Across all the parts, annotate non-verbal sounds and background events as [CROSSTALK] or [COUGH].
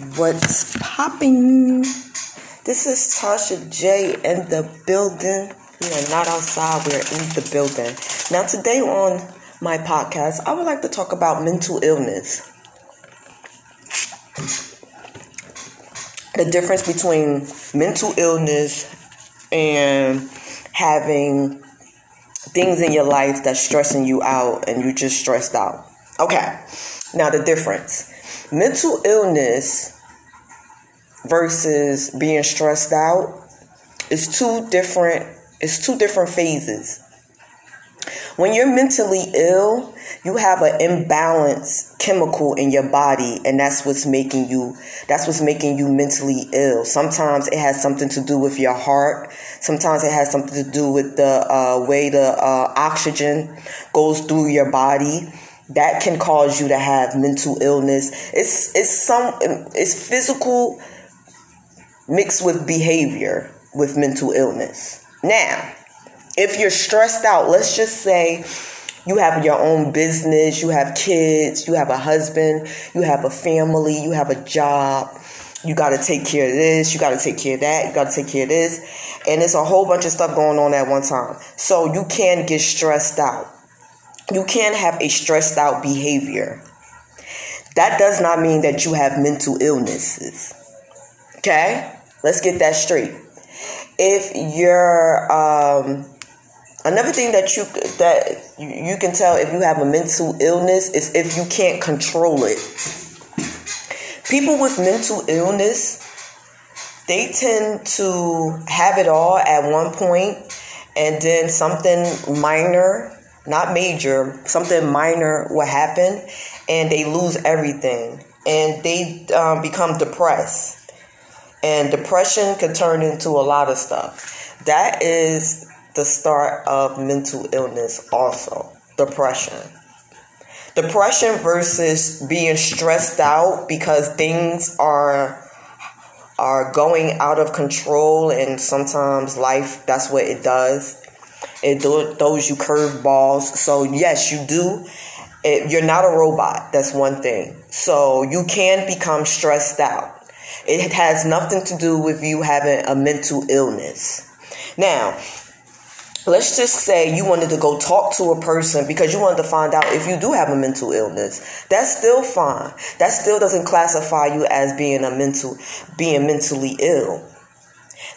What's popping? This is Tasha J in the building. We are not outside, we're in the building. Now, today on my podcast, I would like to talk about mental illness. The difference between mental illness and having things in your life that's stressing you out and you're just stressed out. Okay, now the difference mental illness versus being stressed out is two different it's two different phases. When you're mentally ill you have an imbalanced chemical in your body and that's what's making you that's what's making you mentally ill. Sometimes it has something to do with your heart. Sometimes it has something to do with the uh, way the uh, oxygen goes through your body that can cause you to have mental illness. It's it's some it's physical mixed with behavior with mental illness. Now, if you're stressed out, let's just say you have your own business, you have kids, you have a husband, you have a family, you have a job. You got to take care of this, you got to take care of that, you got to take care of this. And it's a whole bunch of stuff going on at one time. So you can get stressed out you can have a stressed out behavior. That does not mean that you have mental illnesses. Okay? Let's get that straight. If you're um, another thing that you that you, you can tell if you have a mental illness is if you can't control it. People with mental illness, they tend to have it all at one point and then something minor not major, something minor will happen and they lose everything and they um, become depressed. And depression can turn into a lot of stuff. That is the start of mental illness, also. Depression. Depression versus being stressed out because things are are going out of control and sometimes life that's what it does it throws you curveballs. So yes, you do. It, you're not a robot. That's one thing. So you can become stressed out. It has nothing to do with you having a mental illness. Now, let's just say you wanted to go talk to a person because you wanted to find out if you do have a mental illness. That's still fine. That still doesn't classify you as being a mental being mentally ill.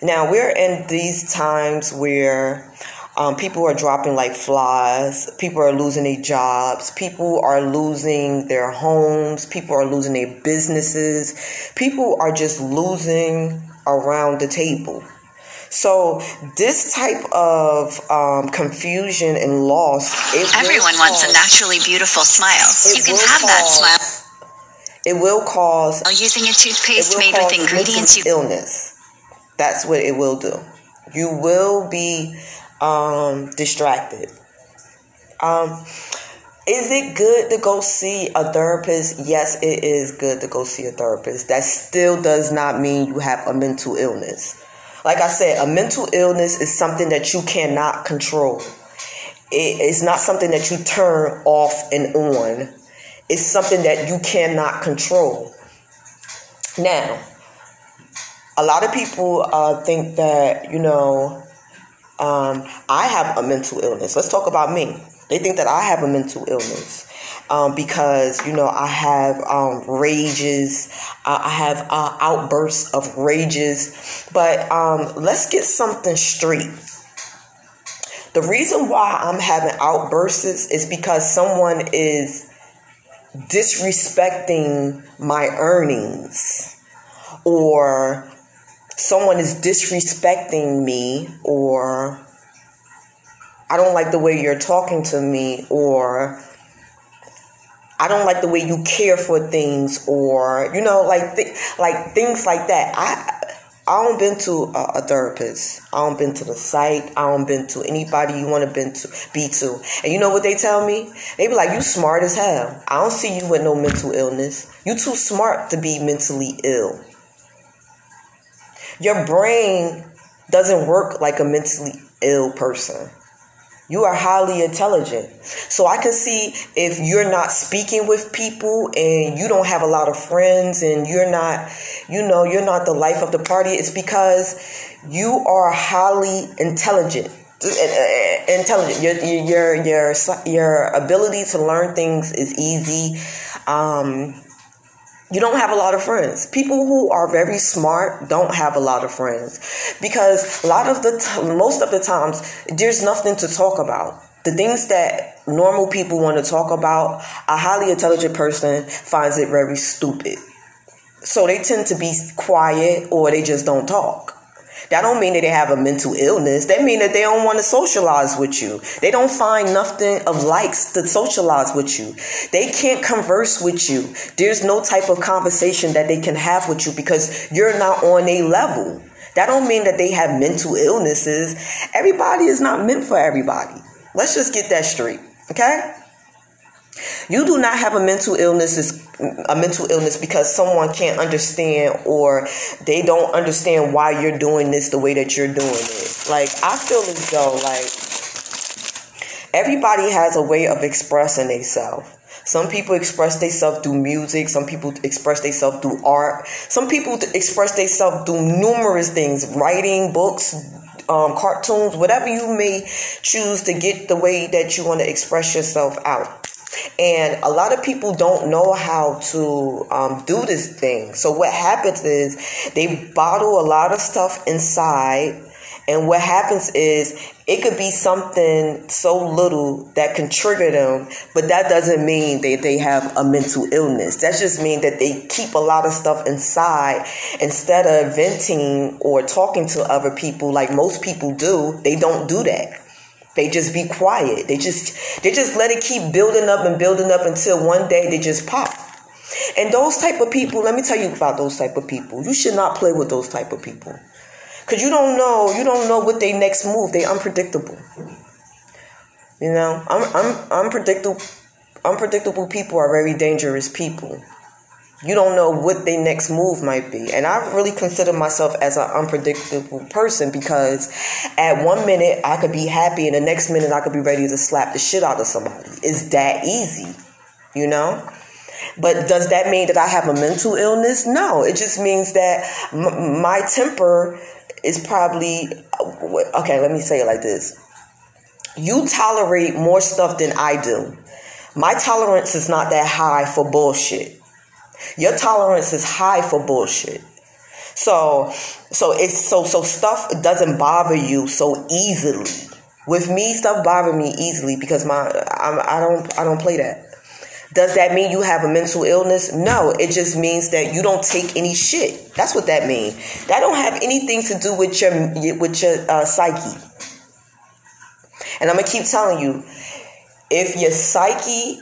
Now, we're in these times where um, people are dropping like flies. People are losing their jobs. People are losing their homes. People are losing their businesses. People are just losing around the table. So this type of um, confusion and loss. Everyone wants a naturally beautiful smile. You can have cause, that smile. It will cause. While Using a toothpaste made with ingredients you illness. That's what it will do. You will be um, distracted. Um, is it good to go see a therapist? Yes, it is good to go see a therapist. That still does not mean you have a mental illness. Like I said, a mental illness is something that you cannot control. it's not something that you turn off and on. It's something that you cannot control. Now, a lot of people uh, think that, you know, um, I have a mental illness. Let's talk about me. They think that I have a mental illness um, because you know I have um, rages, uh, I have uh, outbursts of rages. But um, let's get something straight. The reason why I'm having outbursts is because someone is disrespecting my earnings or someone is disrespecting me or I don't like the way you're talking to me or I don't like the way you care for things or you know like th- like things like that. I I don't been to a, a, therapist. I don't been to the psych. I don't been to anybody you want to been to be to. And you know what they tell me? They be like, "You smart as hell. I don't see you with no mental illness. You too smart to be mentally ill." Your brain doesn't work like a mentally ill person. You are highly intelligent. So I can see if you're not speaking with people and you don't have a lot of friends and you're not, you know, you're not the life of the party, it's because you are highly intelligent intelligent. Your your your your ability to learn things is easy. Um, you don't have a lot of friends. People who are very smart don't have a lot of friends because a lot of the t- most of the times there's nothing to talk about. The things that normal people want to talk about, a highly intelligent person finds it very stupid. So they tend to be quiet or they just don't talk. That don't mean that they have a mental illness. That mean that they don't want to socialize with you. They don't find nothing of likes to socialize with you. They can't converse with you. There's no type of conversation that they can have with you because you're not on a level. That don't mean that they have mental illnesses. Everybody is not meant for everybody. Let's just get that straight. Okay? You do not have a mental illness is a mental illness because someone can't understand or they don't understand why you're doing this the way that you're doing it. Like I feel as though like everybody has a way of expressing themselves. Some people express themselves through music. Some people express themselves through art. Some people express themselves through numerous things, writing, books, um, cartoons, whatever you may choose to get the way that you want to express yourself out. And a lot of people don't know how to um, do this thing. So, what happens is they bottle a lot of stuff inside. And what happens is it could be something so little that can trigger them, but that doesn't mean that they have a mental illness. That just means that they keep a lot of stuff inside instead of venting or talking to other people like most people do. They don't do that. They just be quiet. They just they just let it keep building up and building up until one day they just pop. And those type of people, let me tell you about those type of people. You should not play with those type of people. Cause you don't know, you don't know what they next move. They unpredictable. You know, I'm I'm unpredictable unpredictable people are very dangerous people you don't know what their next move might be. And I really consider myself as an unpredictable person because at one minute I could be happy and the next minute I could be ready to slap the shit out of somebody. It's that easy, you know? But does that mean that I have a mental illness? No, it just means that m- my temper is probably uh, okay, let me say it like this. You tolerate more stuff than I do. My tolerance is not that high for bullshit. Your tolerance is high for bullshit. So, so it's so so stuff doesn't bother you so easily. With me, stuff bother me easily because my I'm, I don't I don't play that. Does that mean you have a mental illness? No, it just means that you don't take any shit. That's what that means. That don't have anything to do with your with your uh, psyche. And I'm gonna keep telling you, if your psyche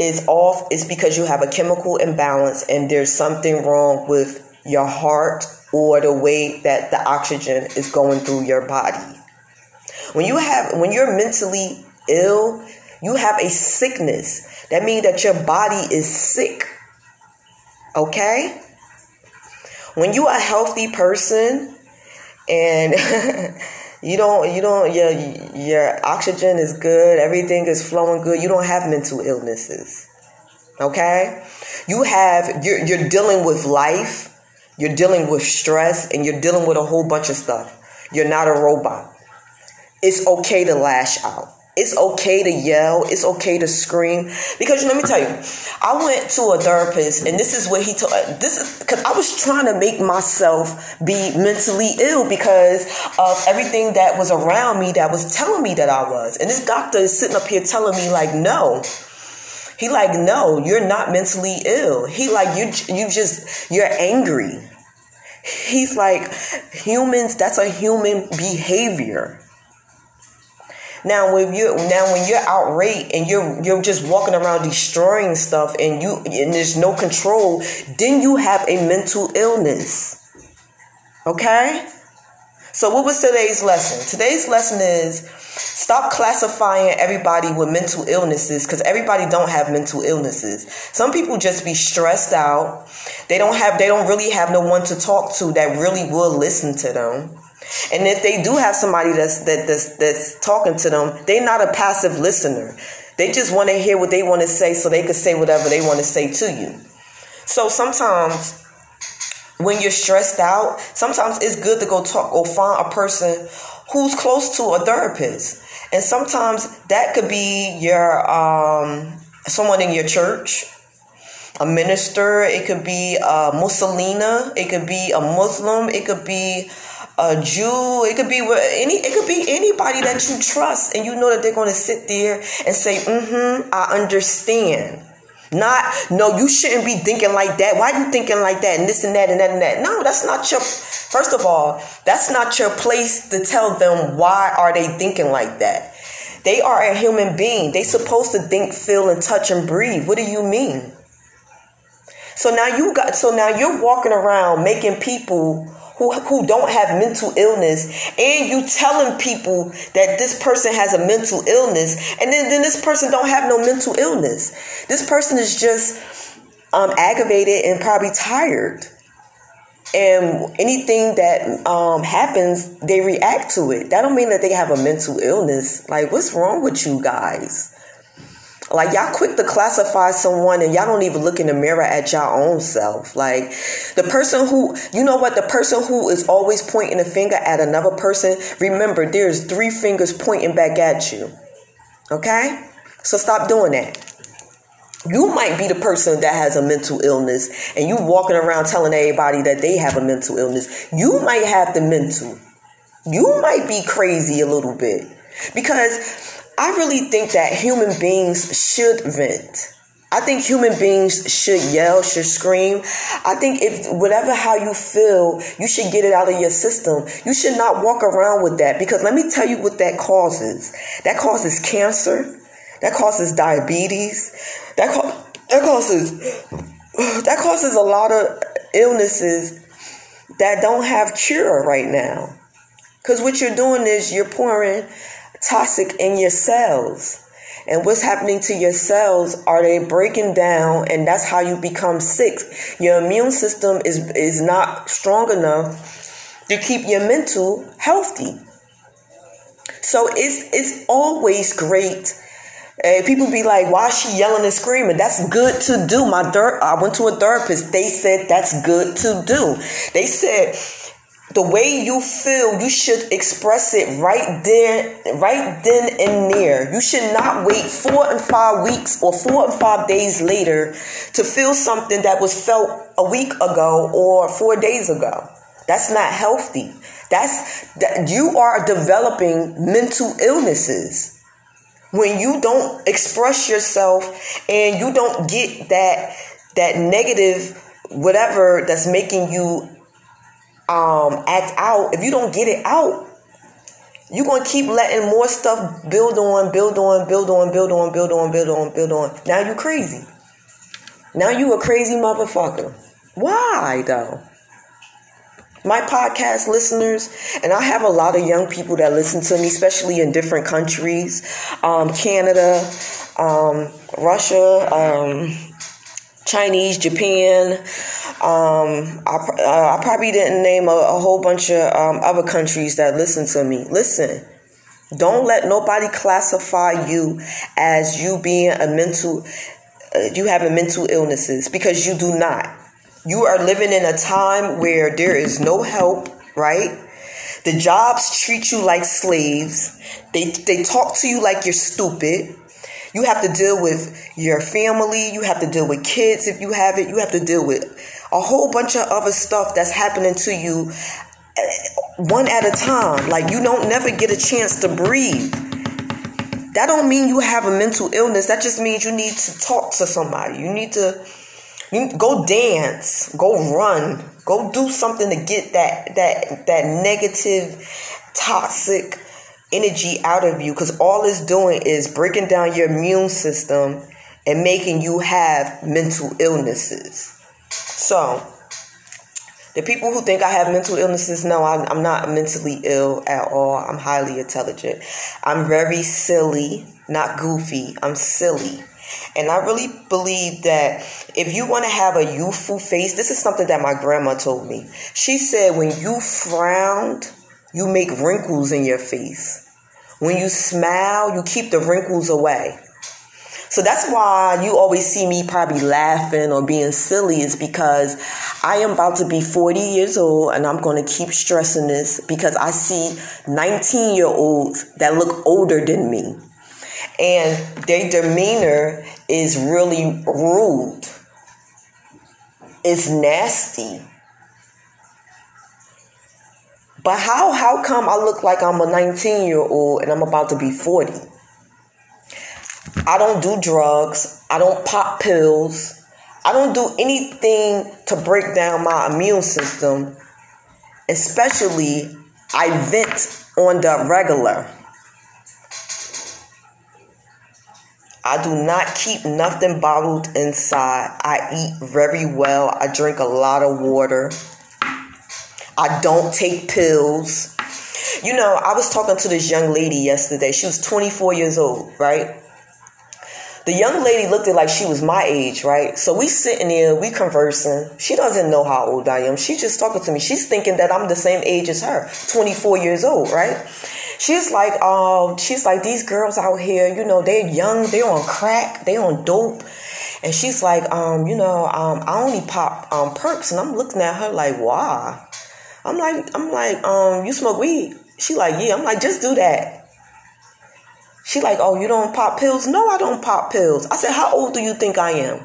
is off is because you have a chemical imbalance and there's something wrong with your heart or the way that the oxygen is going through your body. When you have when you're mentally ill, you have a sickness. That means that your body is sick. Okay? When you are a healthy person and [LAUGHS] you don't you don't your your oxygen is good everything is flowing good. You don't have mental illnesses okay? You have you're, you're dealing with life you're dealing with stress and you're dealing with a whole bunch of stuff. You're not a robot. It's okay to lash out it's okay to yell. It's okay to scream. Because let me tell you, I went to a therapist, and this is what he told. Uh, this is because I was trying to make myself be mentally ill because of everything that was around me that was telling me that I was. And this doctor is sitting up here telling me like, no. He like, no, you're not mentally ill. He like, you you just you're angry. He's like, humans. That's a human behavior. Now when you now when you're outraged and you're you're just walking around destroying stuff and you and there's no control, then you have a mental illness. Okay? So what was today's lesson? Today's lesson is stop classifying everybody with mental illnesses because everybody don't have mental illnesses. Some people just be stressed out. They don't have they don't really have no one to talk to that really will listen to them. And if they do have somebody that's that, that's that's talking to them, they're not a passive listener. They just want to hear what they want to say so they can say whatever they want to say to you. So sometimes when you're stressed out, sometimes it's good to go talk or find a person who's close to a therapist. And sometimes that could be your um, someone in your church, a minister, it could be a Muslimina, it could be a Muslim, it could be a Jew, it could be any it could be anybody that you trust and you know that they're going to sit there and say, "Mhm, I understand." Not, no, you shouldn't be thinking like that. Why are you thinking like that and this and that and that and that? No, that's not your, first of all, that's not your place to tell them why are they thinking like that. They are a human being. They supposed to think, feel, and touch and breathe. What do you mean? So now you got, so now you're walking around making people who, who don't have mental illness and you telling people that this person has a mental illness and then, then this person don't have no mental illness. This person is just um, aggravated and probably tired. And anything that um, happens they react to it. That don't mean that they have a mental illness. Like what's wrong with you guys like y'all quick to classify someone and y'all don't even look in the mirror at your own self. Like the person who, you know what, the person who is always pointing a finger at another person, remember there's three fingers pointing back at you. Okay? So stop doing that. You might be the person that has a mental illness and you walking around telling everybody that they have a mental illness. You might have the mental. You might be crazy a little bit. Because I really think that human beings should vent. I think human beings should yell, should scream. I think if whatever how you feel, you should get it out of your system. You should not walk around with that because let me tell you what that causes. That causes cancer. That causes diabetes. That co- that causes [SIGHS] that causes a lot of illnesses that don't have cure right now. Cuz what you're doing is you're pouring toxic in your cells. And what's happening to your cells are they breaking down and that's how you become sick. Your immune system is is not strong enough to keep your mental healthy. So it's it's always great and people be like, why she yelling and screaming? That's good to do. My ther- I went to a therapist. They said that's good to do. They said the way you feel, you should express it right there, right then and there. You should not wait four and five weeks or four and five days later to feel something that was felt a week ago or four days ago. That's not healthy. That's that you are developing mental illnesses when you don't express yourself and you don't get that that negative whatever that's making you um, act out, if you don't get it out, you're gonna keep letting more stuff build on, build on, build on, build on, build on, build on, build on. Now you crazy. Now you a crazy motherfucker. Why though? My podcast listeners, and I have a lot of young people that listen to me, especially in different countries, um, Canada, um, Russia, um, Chinese, Japan. Um, I, uh, I probably didn't name a, a whole bunch of um, other countries that listen to me. Listen, don't let nobody classify you as you being a mental, uh, you having mental illnesses because you do not. You are living in a time where there is no help, right? The jobs treat you like slaves. They they talk to you like you're stupid. You have to deal with your family. You have to deal with kids if you have it. You have to deal with a whole bunch of other stuff that's happening to you eh, one at a time. Like you don't never get a chance to breathe. That don't mean you have a mental illness. That just means you need to talk to somebody. You need to you go dance, go run, go do something to get that that that negative toxic energy out of you because all it's doing is breaking down your immune system and making you have mental illnesses. So, the people who think I have mental illnesses, no, I'm, I'm not mentally ill at all. I'm highly intelligent. I'm very silly, not goofy. I'm silly. And I really believe that if you want to have a youthful face, this is something that my grandma told me. She said, when you frowned, you make wrinkles in your face. When you smile, you keep the wrinkles away. So that's why you always see me probably laughing or being silly, is because I am about to be 40 years old and I'm going to keep stressing this because I see 19 year olds that look older than me. And their demeanor is really rude, it's nasty. But how how come I look like I'm a 19 year old and I'm about to be 40? I don't do drugs. I don't pop pills. I don't do anything to break down my immune system. Especially I vent on the regular. I do not keep nothing bottled inside. I eat very well. I drink a lot of water. I don't take pills. You know, I was talking to this young lady yesterday. She was 24 years old, right? The young lady looked at like she was my age, right? So we sitting there, we conversing. She doesn't know how old I am. She's just talking to me. She's thinking that I'm the same age as her, 24 years old, right? She's like, um, she's like, these girls out here, you know, they're young, they're on crack, they on dope. And she's like, um, you know, um, I only pop um perks, and I'm looking at her like, why? I'm like, I'm like, um, you smoke weed? She like, yeah. I'm like, just do that. She like, oh, you don't pop pills? No, I don't pop pills. I said, how old do you think I am?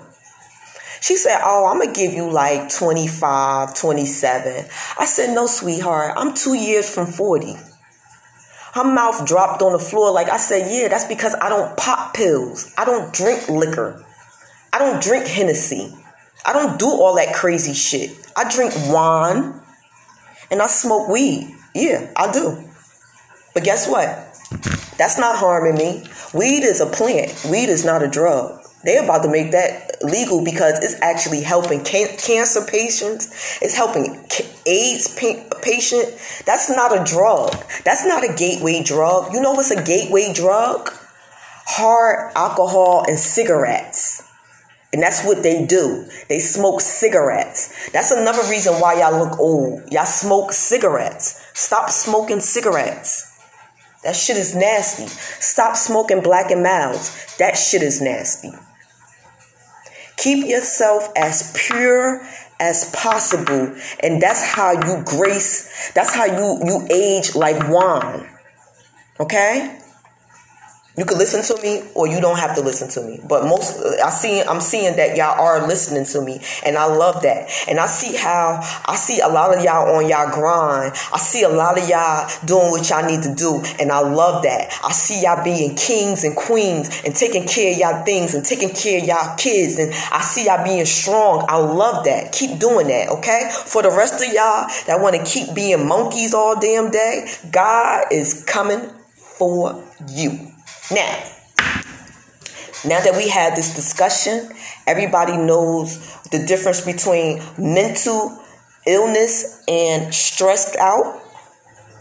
She said, oh, I'm going to give you like 25, 27. I said, no, sweetheart, I'm two years from 40. Her mouth dropped on the floor like I said, yeah, that's because I don't pop pills. I don't drink liquor. I don't drink Hennessy. I don't do all that crazy shit. I drink wine and I smoke weed. Yeah, I do. But guess what? That's not harming me. Weed is a plant. Weed is not a drug. They're about to make that legal because it's actually helping can- cancer patients. It's helping AIDS pa- patient. That's not a drug. That's not a gateway drug. You know what's a gateway drug? Hard alcohol and cigarettes. And that's what they do. They smoke cigarettes. That's another reason why y'all look old. Y'all smoke cigarettes. Stop smoking cigarettes. That shit is nasty. Stop smoking Black and Milds. That shit is nasty. Keep yourself as pure as possible. And that's how you grace, that's how you, you age like wine. Okay? You can listen to me or you don't have to listen to me. But most I see I'm seeing that y'all are listening to me and I love that. And I see how I see a lot of y'all on y'all grind. I see a lot of y'all doing what y'all need to do and I love that. I see y'all being kings and queens and taking care of y'all things and taking care of y'all kids and I see y'all being strong. I love that. Keep doing that, okay? For the rest of y'all that want to keep being monkeys all damn day, God is coming for you. Now, now that we had this discussion, everybody knows the difference between mental illness and stressed out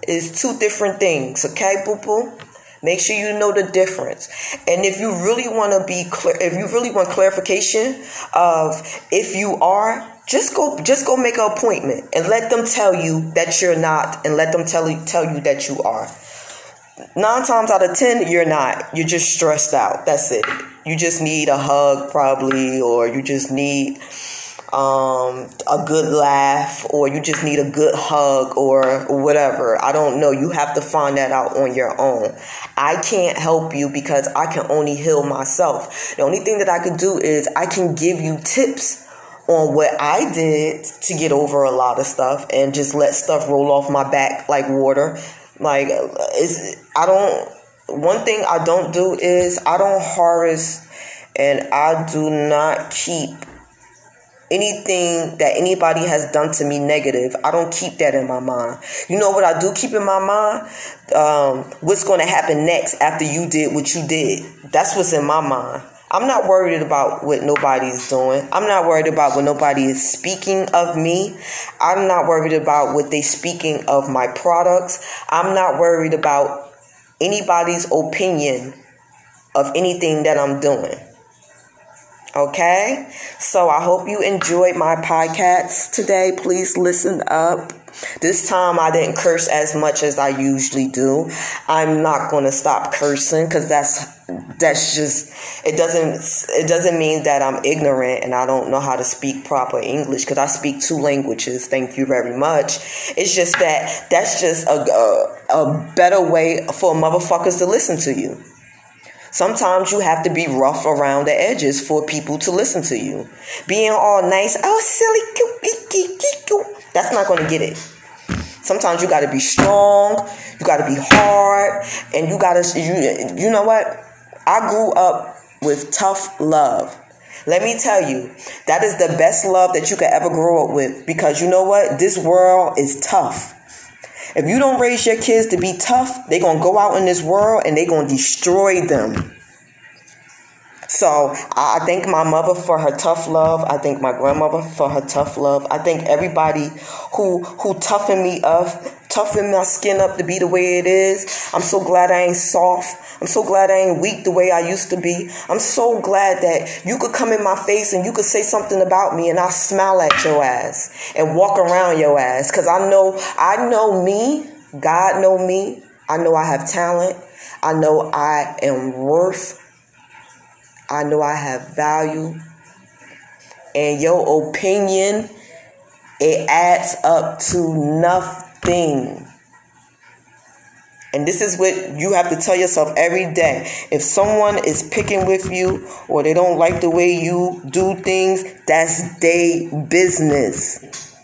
is two different things, okay, boo boo? Make sure you know the difference. And if you really want to be clear, if you really want clarification of if you are, just go just go make an appointment and let them tell you that you're not and let them tell you tell you that you are nine times out of ten, you're not. You're just stressed out. That's it. You just need a hug, probably, or you just need um, a good laugh, or you just need a good hug, or whatever. I don't know. You have to find that out on your own. I can't help you because I can only heal myself. The only thing that I can do is I can give you tips on what I did to get over a lot of stuff and just let stuff roll off my back like water like, it's, I don't, one thing I don't do is I don't harvest and I do not keep anything that anybody has done to me negative. I don't keep that in my mind. You know what I do keep in my mind? Um, what's going to happen next after you did what you did. That's what's in my mind. I'm not worried about what nobody's doing. I'm not worried about what nobody is speaking of me. I'm not worried about what they speaking of my products. I'm not worried about anybody's opinion of anything that I'm doing. Okay? So I hope you enjoyed my podcast today. Please listen up. This time I didn't curse as much as I usually do. I'm not going to stop cursing cuz that's that's just it doesn't it doesn't mean that I'm ignorant and I don't know how to speak proper English cuz I speak two languages. Thank you very much. It's just that that's just a a, a better way for motherfuckers to listen to you. Sometimes you have to be rough around the edges for people to listen to you. Being all nice, oh silly, that's not going to get it. Sometimes you got to be strong, you got to be hard, and you got to you you know what? I grew up with tough love. Let me tell you, that is the best love that you could ever grow up with because you know what? This world is tough. If you don't raise your kids to be tough, they're going to go out in this world and they're going to destroy them. So I thank my mother for her tough love. I thank my grandmother for her tough love. I thank everybody who who toughened me up, toughened my skin up to be the way it is. I'm so glad I ain't soft. I'm so glad I ain't weak the way I used to be. I'm so glad that you could come in my face and you could say something about me and I smile at your ass and walk around your ass. Cause I know I know me. God know me. I know I have talent. I know I am worth I know I have value. And your opinion, it adds up to nothing. And this is what you have to tell yourself every day. If someone is picking with you or they don't like the way you do things, that's their business.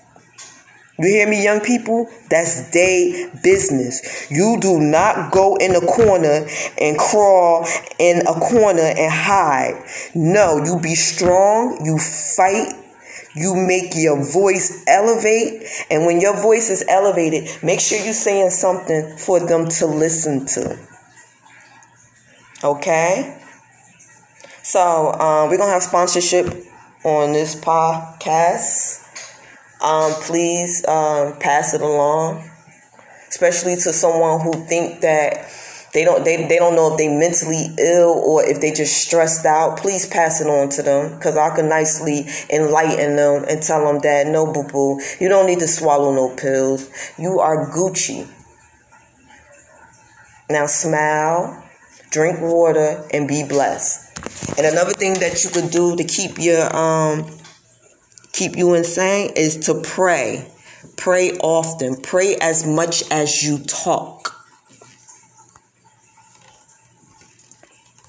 You hear me, young people? That's day business. You do not go in a corner and crawl in a corner and hide. No, you be strong, you fight, you make your voice elevate. And when your voice is elevated, make sure you're saying something for them to listen to. Okay? So, um, we're going to have sponsorship on this podcast um, please um, pass it along, especially to someone who think that they don't they, they don't know if they mentally ill or if they just stressed out please pass it on to them because i can nicely enlighten them and tell them that no boo boo you don't need to swallow no pills you are gucci now smile drink water and be blessed and another thing that you could do to keep your um keep you insane is to pray. Pray often. Pray as much as you talk.